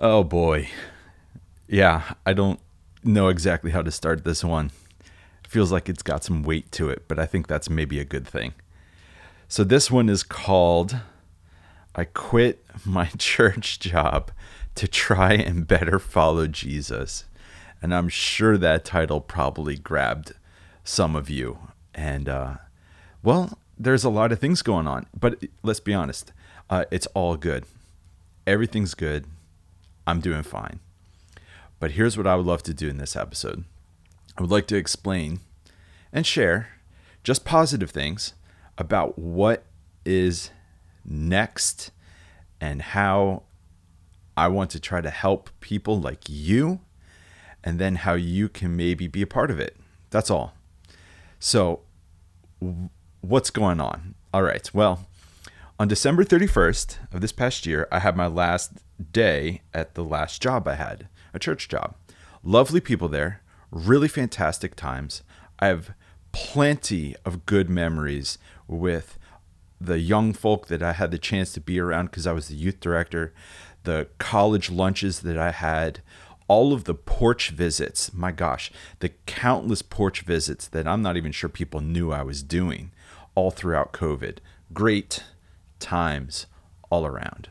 Oh boy. Yeah, I don't know exactly how to start this one. It feels like it's got some weight to it, but I think that's maybe a good thing. So this one is called I quit my church job to try and better follow Jesus. And I'm sure that title probably grabbed some of you. And, uh, well, there's a lot of things going on, but let's be honest, uh, it's all good. Everything's good. I'm doing fine. But here's what I would love to do in this episode I would like to explain and share just positive things about what is next and how I want to try to help people like you and then how you can maybe be a part of it. That's all. So, what's going on? All right. Well, on December 31st of this past year, I had my last day at the last job I had, a church job. Lovely people there, really fantastic times. I have plenty of good memories with the young folk that I had the chance to be around because I was the youth director, the college lunches that I had, all of the porch visits. My gosh, the countless porch visits that I'm not even sure people knew I was doing all throughout COVID. Great times all around.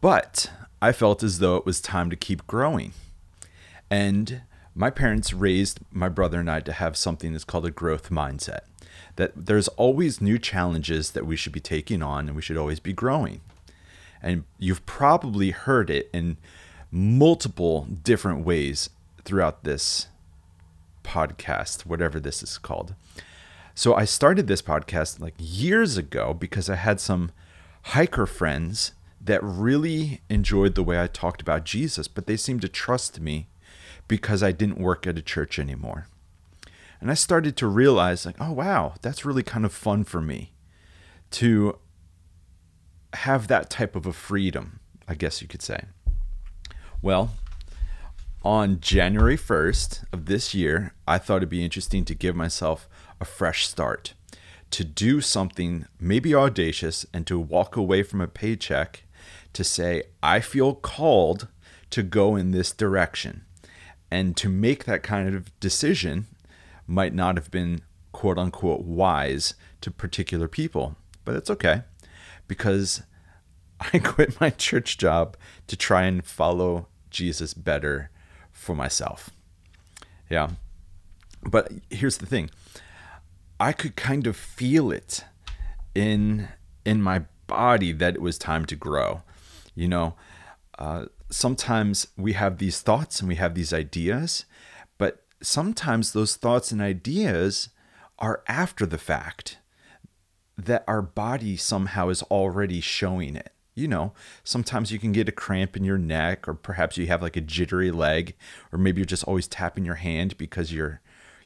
But I felt as though it was time to keep growing. And my parents raised my brother and I to have something that's called a growth mindset. That there's always new challenges that we should be taking on and we should always be growing. And you've probably heard it in multiple different ways throughout this podcast, whatever this is called. So I started this podcast like years ago because I had some hiker friends that really enjoyed the way I talked about Jesus, but they seemed to trust me because I didn't work at a church anymore. And I started to realize, like, oh, wow, that's really kind of fun for me to have that type of a freedom, I guess you could say. Well, on January 1st of this year, I thought it'd be interesting to give myself a fresh start, to do something maybe audacious and to walk away from a paycheck to say, I feel called to go in this direction. And to make that kind of decision might not have been quote unquote wise to particular people, but it's okay because I quit my church job to try and follow Jesus better for myself. Yeah. But here's the thing. I could kind of feel it in in my body that it was time to grow. You know, uh, sometimes we have these thoughts and we have these ideas, but sometimes those thoughts and ideas are after the fact that our body somehow is already showing it. You know, sometimes you can get a cramp in your neck, or perhaps you have like a jittery leg, or maybe you're just always tapping your hand because you're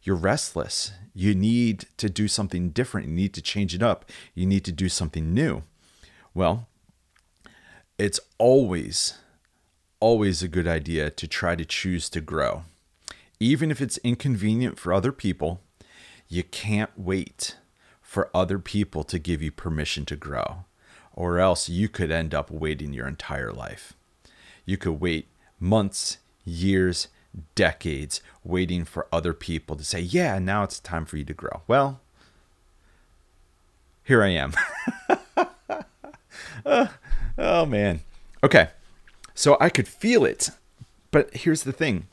you're restless. You need to do something different. You need to change it up. You need to do something new. Well, it's always, always a good idea to try to choose to grow. Even if it's inconvenient for other people, you can't wait for other people to give you permission to grow, or else you could end up waiting your entire life. You could wait months, years, decades waiting for other people to say, Yeah, now it's time for you to grow. Well, here I am. uh, oh, man. Okay. So I could feel it. But here's the thing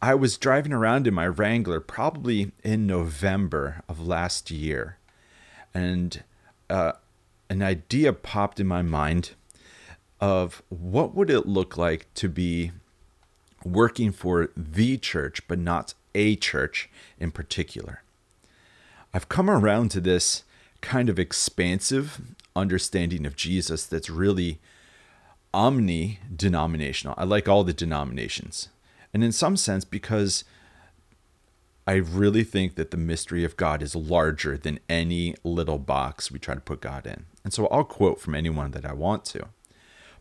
I was driving around in my Wrangler probably in November of last year, and uh, an idea popped in my mind of what would it look like to be working for the church, but not a church in particular. I've come around to this kind of expansive understanding of Jesus that's really omni denominational. I like all the denominations. And in some sense, because I really think that the mystery of God is larger than any little box we try to put God in. And so I'll quote from anyone that I want to.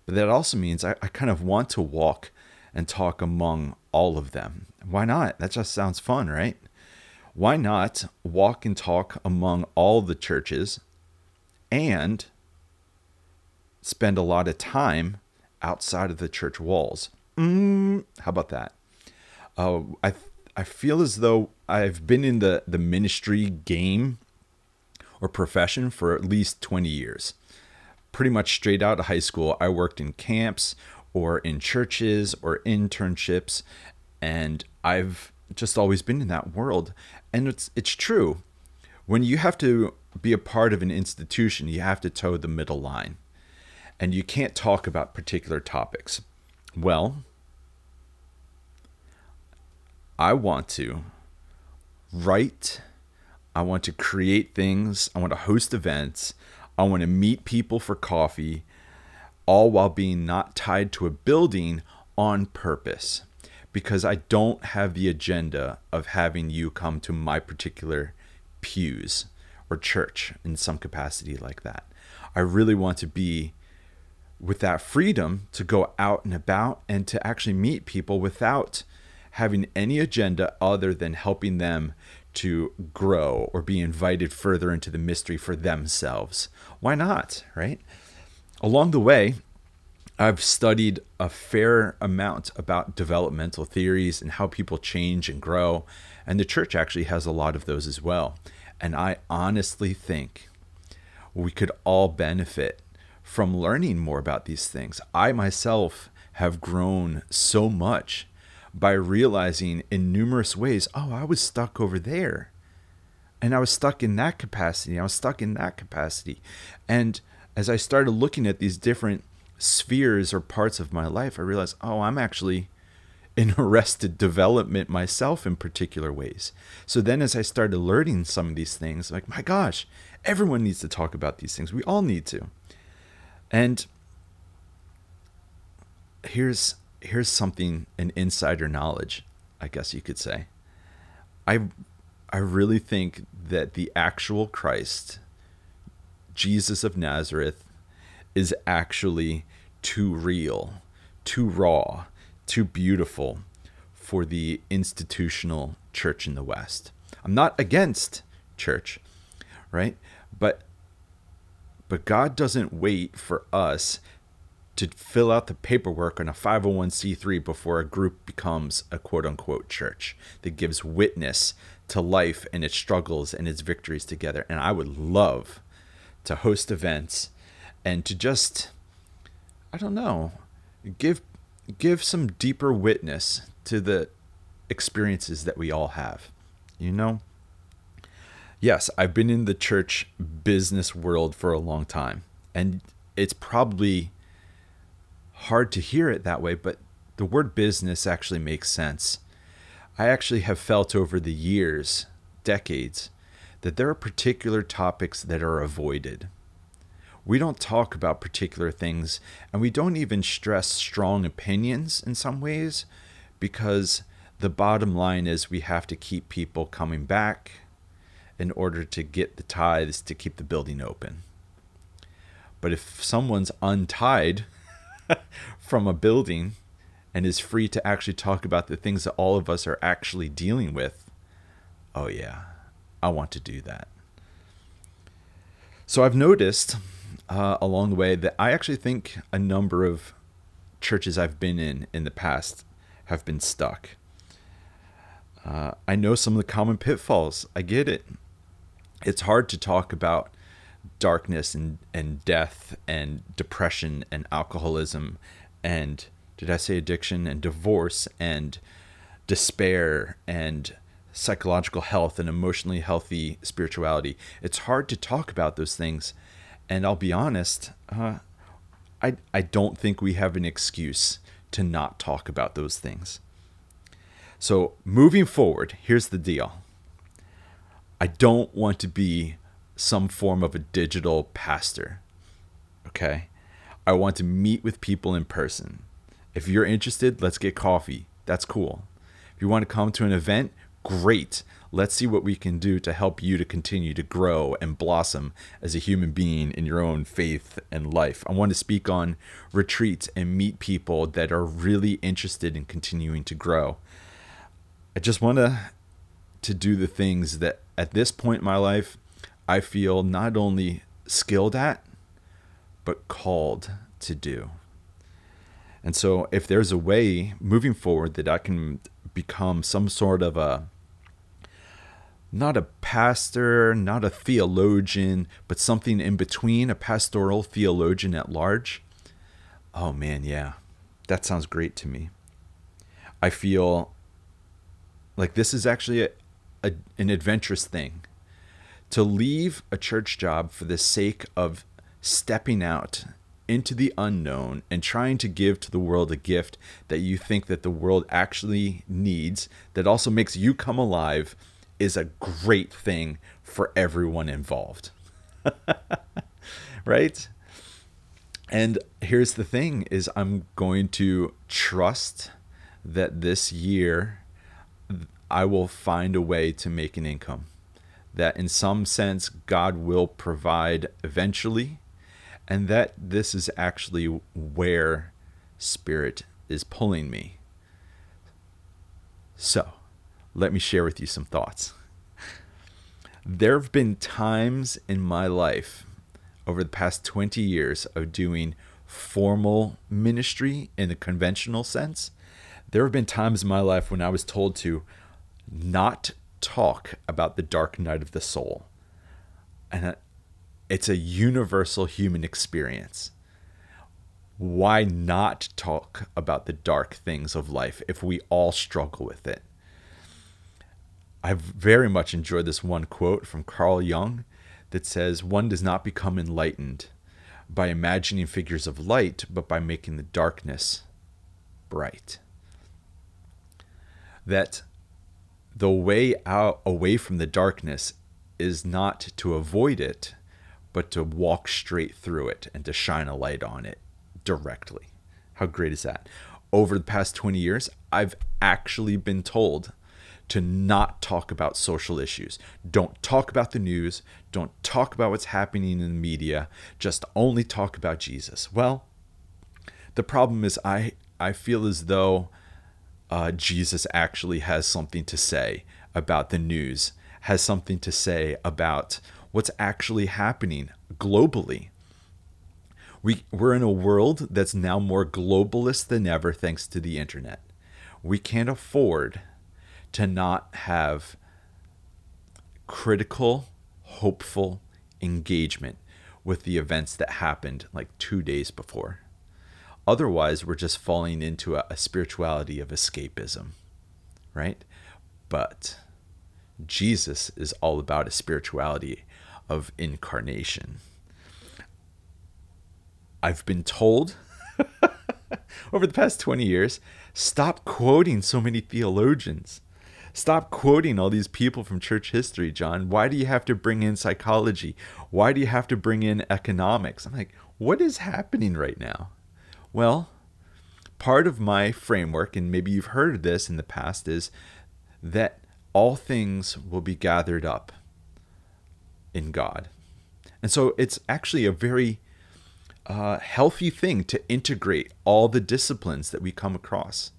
But that also means I, I kind of want to walk and talk among all of them. Why not? That just sounds fun, right? Why not walk and talk among all the churches and spend a lot of time outside of the church walls. Mm, how about that? Uh, I I feel as though I've been in the the ministry game or profession for at least 20 years. Pretty much straight out of high school, I worked in camps or in churches or internships and I've just always been in that world. And it's it's true. When you have to be a part of an institution, you have to toe the middle line. And you can't talk about particular topics. Well, I want to write, I want to create things, I want to host events, I want to meet people for coffee, all while being not tied to a building on purpose because I don't have the agenda of having you come to my particular pews or church in some capacity like that. I really want to be with that freedom to go out and about and to actually meet people without having any agenda other than helping them to grow or be invited further into the mystery for themselves. Why not, right? Along the way, I've studied a fair amount about developmental theories and how people change and grow, and the church actually has a lot of those as well. And I honestly think we could all benefit from learning more about these things. I myself have grown so much by realizing in numerous ways oh, I was stuck over there. And I was stuck in that capacity. I was stuck in that capacity. And as I started looking at these different spheres or parts of my life, I realized, oh, I'm actually in arrested development myself in particular ways. So then as I started learning some of these things, like, my gosh, everyone needs to talk about these things. We all need to. And here's here's something an insider knowledge, I guess you could say. I I really think that the actual Christ, Jesus of Nazareth, is actually too real, too raw, too beautiful for the institutional church in the West. I'm not against church, right? But but God doesn't wait for us to fill out the paperwork on a 501c3 before a group becomes a quote unquote church that gives witness to life and its struggles and its victories together. And I would love to host events and to just I don't know, give give some deeper witness to the experiences that we all have. You know? Yes, I've been in the church business world for a long time, and it's probably hard to hear it that way, but the word business actually makes sense. I actually have felt over the years, decades, that there are particular topics that are avoided we don't talk about particular things and we don't even stress strong opinions in some ways because the bottom line is we have to keep people coming back in order to get the tithes to keep the building open. But if someone's untied from a building and is free to actually talk about the things that all of us are actually dealing with, oh yeah, I want to do that. So I've noticed uh, along the way that I actually think a number of churches I've been in in the past have been stuck. Uh, I know some of the common pitfalls. I get it. It's hard to talk about darkness and, and death and depression and alcoholism and did I say addiction and divorce and despair and psychological health and emotionally healthy spirituality. It's hard to talk about those things and I'll be honest, uh, I, I don't think we have an excuse to not talk about those things. So, moving forward, here's the deal I don't want to be some form of a digital pastor. Okay? I want to meet with people in person. If you're interested, let's get coffee. That's cool. If you want to come to an event, great. Let's see what we can do to help you to continue to grow and blossom as a human being in your own faith and life. I want to speak on retreats and meet people that are really interested in continuing to grow. I just want to to do the things that at this point in my life I feel not only skilled at but called to do. And so, if there's a way moving forward that I can become some sort of a not a pastor, not a theologian, but something in between, a pastoral theologian at large. Oh man, yeah. That sounds great to me. I feel like this is actually a, a, an adventurous thing. To leave a church job for the sake of stepping out into the unknown and trying to give to the world a gift that you think that the world actually needs that also makes you come alive is a great thing for everyone involved. right? And here's the thing is I'm going to trust that this year I will find a way to make an income. That in some sense God will provide eventually and that this is actually where spirit is pulling me. So, let me share with you some thoughts. There have been times in my life over the past 20 years of doing formal ministry in the conventional sense. There have been times in my life when I was told to not talk about the dark night of the soul. And it's a universal human experience. Why not talk about the dark things of life if we all struggle with it? I've very much enjoyed this one quote from Carl Jung that says, One does not become enlightened by imagining figures of light, but by making the darkness bright. That the way out away from the darkness is not to avoid it, but to walk straight through it and to shine a light on it directly. How great is that? Over the past 20 years, I've actually been told to not talk about social issues. Don't talk about the news. Don't talk about what's happening in the media. Just only talk about Jesus. Well, the problem is I I feel as though uh, Jesus actually has something to say about the news, has something to say about what's actually happening globally. We, we're in a world that's now more globalist than ever thanks to the internet. We can't afford to not have critical, hopeful engagement with the events that happened like two days before. Otherwise, we're just falling into a, a spirituality of escapism, right? But Jesus is all about a spirituality of incarnation. I've been told over the past 20 years stop quoting so many theologians. Stop quoting all these people from church history, John. Why do you have to bring in psychology? Why do you have to bring in economics? I'm like, what is happening right now? Well, part of my framework, and maybe you've heard this in the past, is that all things will be gathered up in God. And so it's actually a very uh, healthy thing to integrate all the disciplines that we come across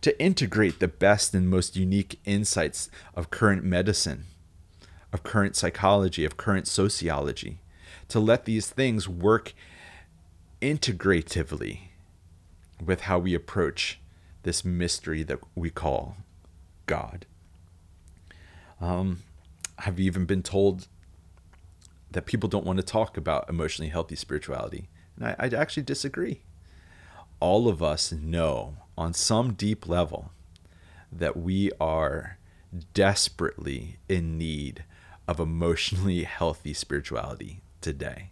to integrate the best and most unique insights of current medicine, of current psychology, of current sociology, to let these things work integratively with how we approach this mystery that we call God. Um, I've even been told that people don't want to talk about emotionally healthy spirituality. And I, I actually disagree. All of us know on some deep level that we are desperately in need of emotionally healthy spirituality today.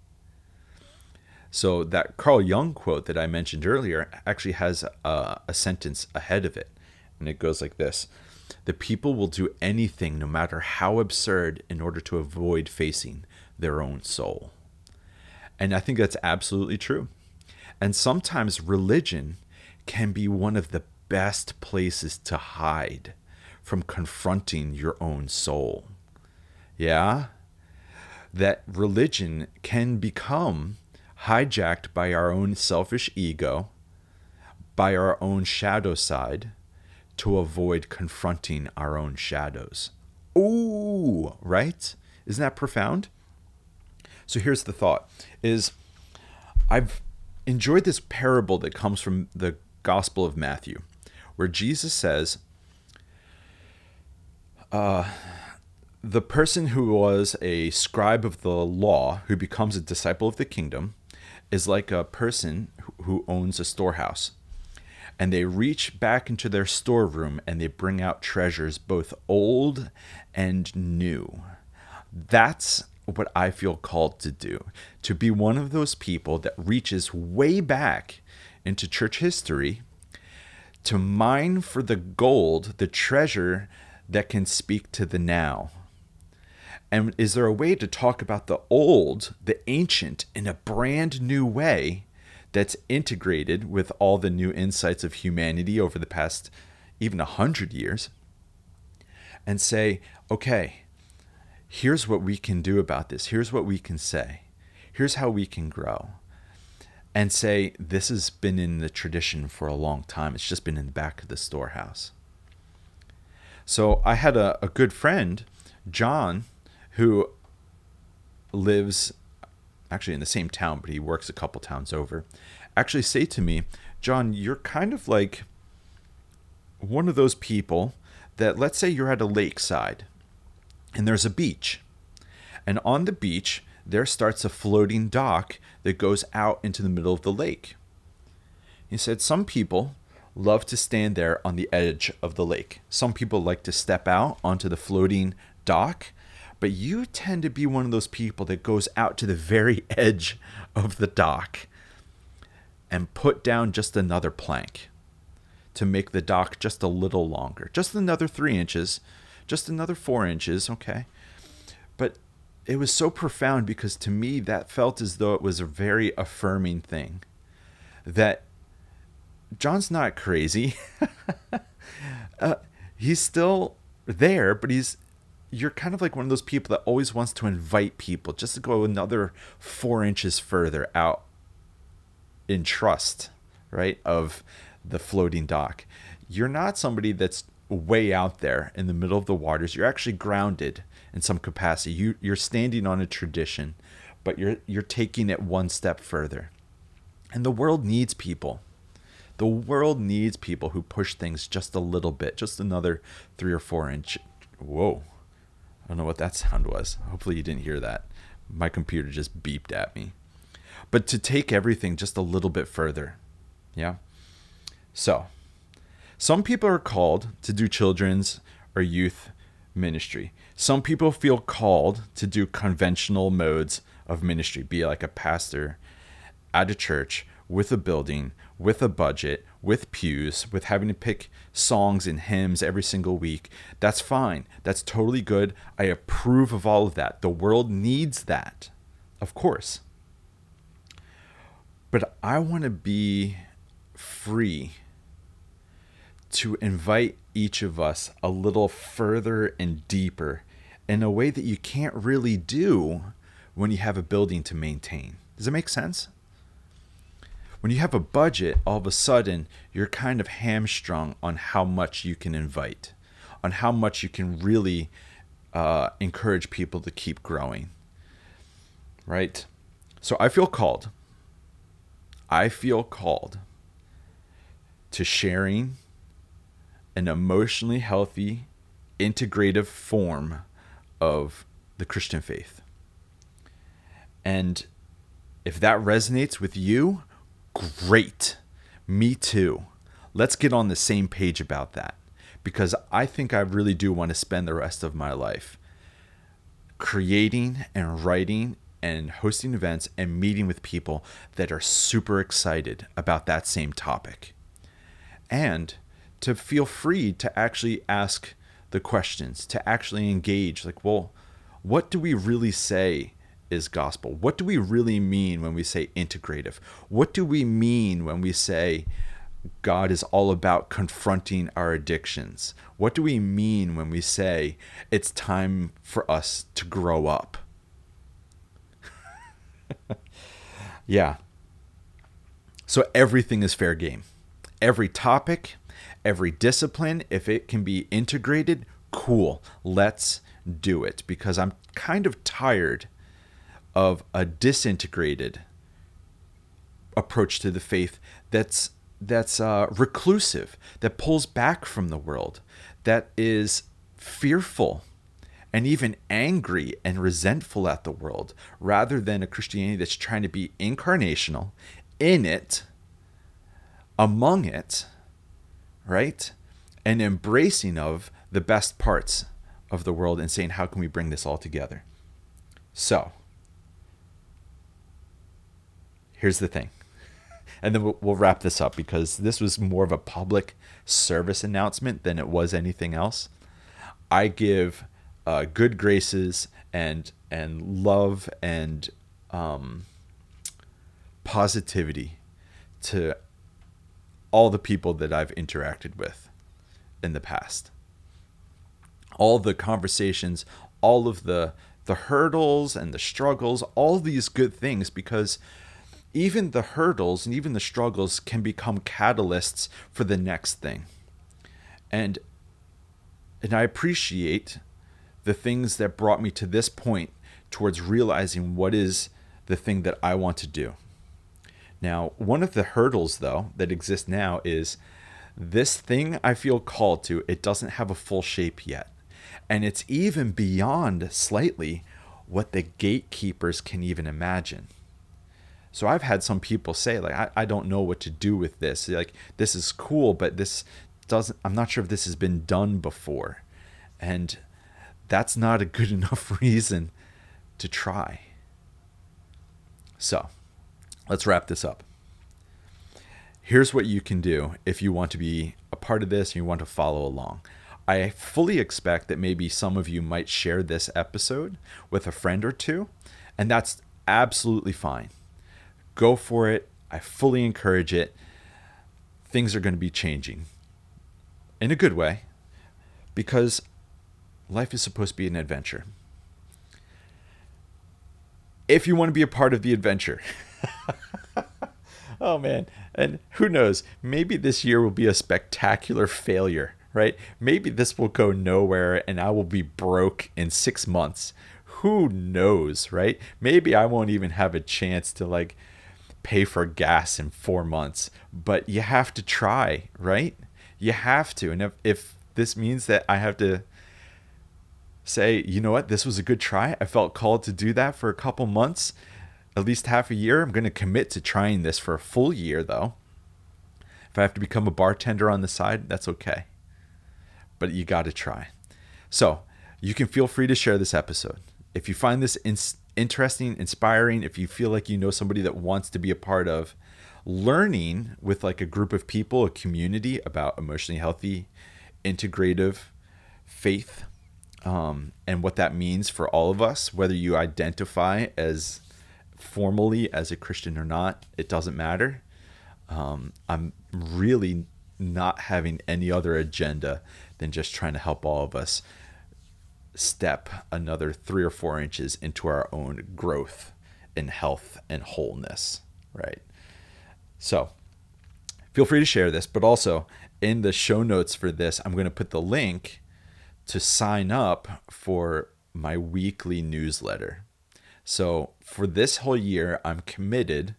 So, that Carl Jung quote that I mentioned earlier actually has a, a, sentence ahead of it. And it goes like this The people will do anything, no matter how absurd, in order to avoid facing their own soul. And I think that's absolutely true. And sometimes religion can be one of the best places to hide from confronting your own soul. Yeah? That religion can become hijacked by our own selfish ego, by our own shadow side, to avoid confronting our own shadows. Ooh, right? Isn't that profound? So here's the thought is I've enjoyed this parable that comes from the Gospel of Matthew, where Jesus says, uh, the person who was a scribe of the law who becomes a disciple of the kingdom is like a person who owns a storehouse. And they reach back into their storeroom and they bring out treasures, both old and new. That's what I feel called to do to be one of those people that reaches way back into church history to mine for the gold, the treasure that can speak to the now. And is there a way to talk about the old, the ancient, in a brand new way that's integrated with all the new insights of humanity over the past even a hundred years? And say, okay, here's what we can do about this. Here's what we can say. Here's how we can grow. And say, this has been in the tradition for a long time. It's just been in the back of the storehouse. So I had a, a good friend, John, who lives actually in the same town, but he works a couple towns over, actually say to me, John, you're kind of like one of those people that, let's say you're at a lakeside and there's a beach. And on the beach, there starts a floating dock that goes out into the middle of the lake. He said, Some people love to stand there on the edge of the lake. Some people like to step out onto the floating dock, but you tend to be one of those people that goes out to the very edge of the dock and put down just another plank to make the dock just a little longer, just another three inches just another four inches, okay. But it was so profound because to me that felt as though it was a very affirming thing that John's not crazy. uh, he's still there, but he's you're kind of like one of those people that always wants to invite people just to go another four inches further out in trust, right, of the floating dock. You're not somebody that's way out there in the middle of the waters. You're actually grounded in some capacity. You you're standing on a tradition, but you're you're taking it one step further. And the world needs people. The world needs people who push things just a little bit, just another three or four inch. Whoa. I don't know what that sound was. Hopefully you didn't hear that. My computer just beeped at me. But to take everything just a little bit further. Yeah. So, some people are called to do children's or youth ministry. Some people feel called to do conventional modes of ministry, be like a pastor at a church with a building, with a budget, with pews, with having to pick songs and hymns every single week. That's fine. That's totally good. I approve of all of that. The world needs that, of course. But I want to be free to invite each of us a little further and deeper in a way that you can't really do when you have a building to maintain. Does it make sense? When you have a budget, all of a sudden you're kind of hamstrung on how much you can invite, on how much you can really uh, encourage people to keep growing. Right? So I feel called. I feel called to sharing an emotionally healthy, integrative form of the Christian faith. And if that resonates with you, great. Me too. Let's get on the same page about that because I think I really do want to spend the rest of my life creating and writing and hosting events and meeting with people that are super excited about that same topic. And to feel free to actually ask the questions, to actually engage. Like, well, what do we really say is gospel? What do we really mean when we say integrative? What do we mean when we say God is all about confronting our addictions? What do we mean when we say it's time for us to grow up? yeah. So everything is fair game. Every topic, every discipline, if it can be integrated, cool. Let's do it because I'm kind of tired of a disintegrated approach to the faith that's that's uh, reclusive, that pulls back from the world, that is fearful and even angry and resentful at the world, rather than a Christianity that's trying to be incarnational, in it, among it, right? And embracing of the best parts of the world and saying, how can we bring this all together? So, here's the thing and then we'll, wrap this up because this was more of a public service announcement than it was anything else. I give uh, good graces and and love and um, positivity to all the people that I've interacted with in the past. All the conversations, all of the the hurdles and the struggles, all these good things because even the hurdles and even the struggles can become catalysts for the next thing. And and I appreciate the things that brought me to this point towards realizing what is the thing that I want to do. Now, one of the hurdles though that exists now is this thing I feel called to, it doesn't have a full shape yet. And it's even beyond slightly what the gatekeepers can even imagine. So I've had some people say like I, I don't know what to do with this. Like this is cool, but this doesn't I'm not sure if this has been done before. And that's not a good enough reason to try. So, let's wrap this up. Here's what you can do if you want to be a part of this and you want to follow along. I fully expect that maybe some of you might share this episode with a friend or two, and that's absolutely fine go for it. I fully encourage it. Things are going to be changing in a good way because life is supposed to be an adventure. If you want to be a part of the adventure, oh man, and who knows, maybe this year will be a spectacular failure, right? Maybe this will go nowhere and I will be broke in six months. Who knows, right? Maybe I won't even have a chance to like pay for gas in four months, but you have to try, right? You have to. And if, if this means that I have to say, you know what, this was a good try, I felt called to do that for a couple months, at least half a year, I'm going to commit to trying this for a full year, though. If I have to become a bartender on the side, that's okay. But you got to try. So you can feel free to share this episode. If you find this in- interesting, inspiring, if you feel like you know somebody that wants to be a part of learning with like a group of people, a community about emotionally healthy, integrative faith, um, and what that means for all of us, whether you identify as formally as a Christian or not, it doesn't matter. Um, I'm really not having any other agenda than just trying to help all of us step another three or four inches into our own growth and health and wholeness, right? So feel free to share this, but also in the show notes for this, I'm going to put the link to sign up for my weekly newsletter. So for this whole year, I'm committed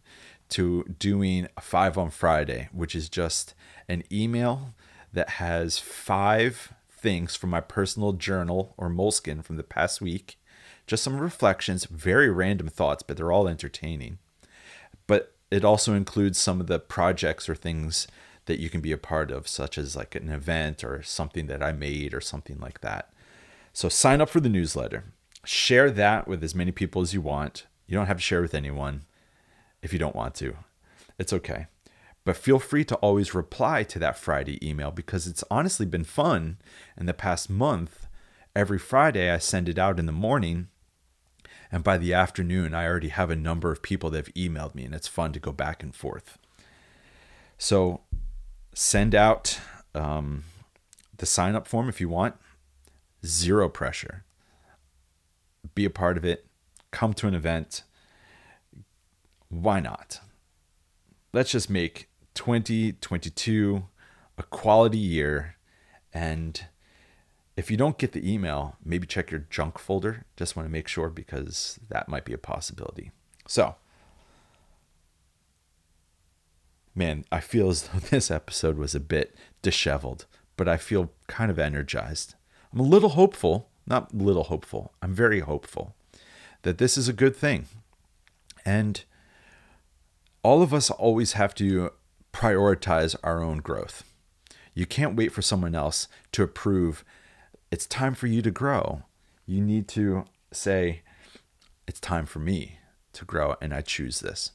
to doing five on Friday, which is just an email that has five things from my personal journal or moleskin from the past week. Just some reflections, very random thoughts, but they're all entertaining. But it also includes some of the projects or things that you can be a part of, such as like an event or something that I made or something like that. So sign up for the newsletter. Share that with as many people as you want. You don't have to share with anyone if you don't want to. It's okay. But feel free to always reply to that Friday email because it's honestly been fun in the past month. Every Friday, I send it out in the morning. And by the afternoon, I already have a number of people that have emailed me, and it's fun to go back and forth. So send out um, the sign up form if you want. Zero pressure. Be a part of it. Come to an event. Why not? Let's just make 2022 a quality year and if you don't get the email maybe check your junk folder just want to make sure because that might be a possibility so man, I feel as though this episode was a bit disheveled, but I feel kind of energized. I'm a little hopeful, not little hopeful, I'm very hopeful that this is a good thing. And all of us always have to prioritize our own growth. You can't wait for someone else to approve it's time for you to grow. You need to say, it's time for me to grow, and I choose this.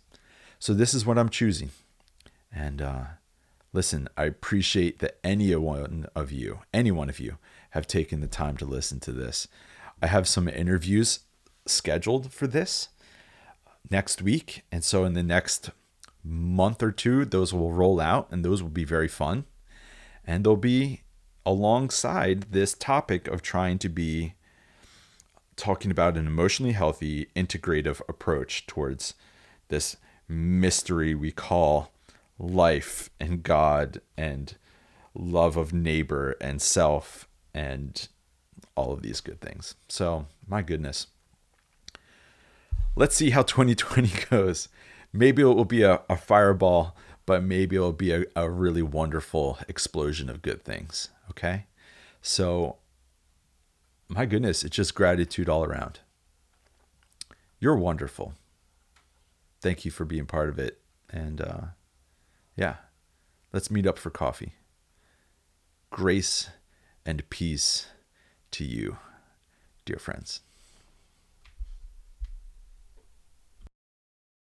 So, this is what I'm choosing. And uh, listen, I appreciate that any one of you, any one of you, have taken the time to listen to this. I have some interviews scheduled for this next week. And so, in the next month or two, those will roll out, and those will be very fun. And they'll be alongside this topic of trying to be talking about an emotionally healthy, integrative approach towards this mystery we call life and God and love of neighbor and self and all of these good things. So, my goodness. Let's see how 2020 goes. Maybe it will be a, a fireball, but maybe it will be a, a really wonderful explosion of good things. Okay. So, my goodness, it's just gratitude all around. You're wonderful. Thank you for being part of it. And uh, yeah, let's meet up for coffee. Grace and peace to you, dear friends.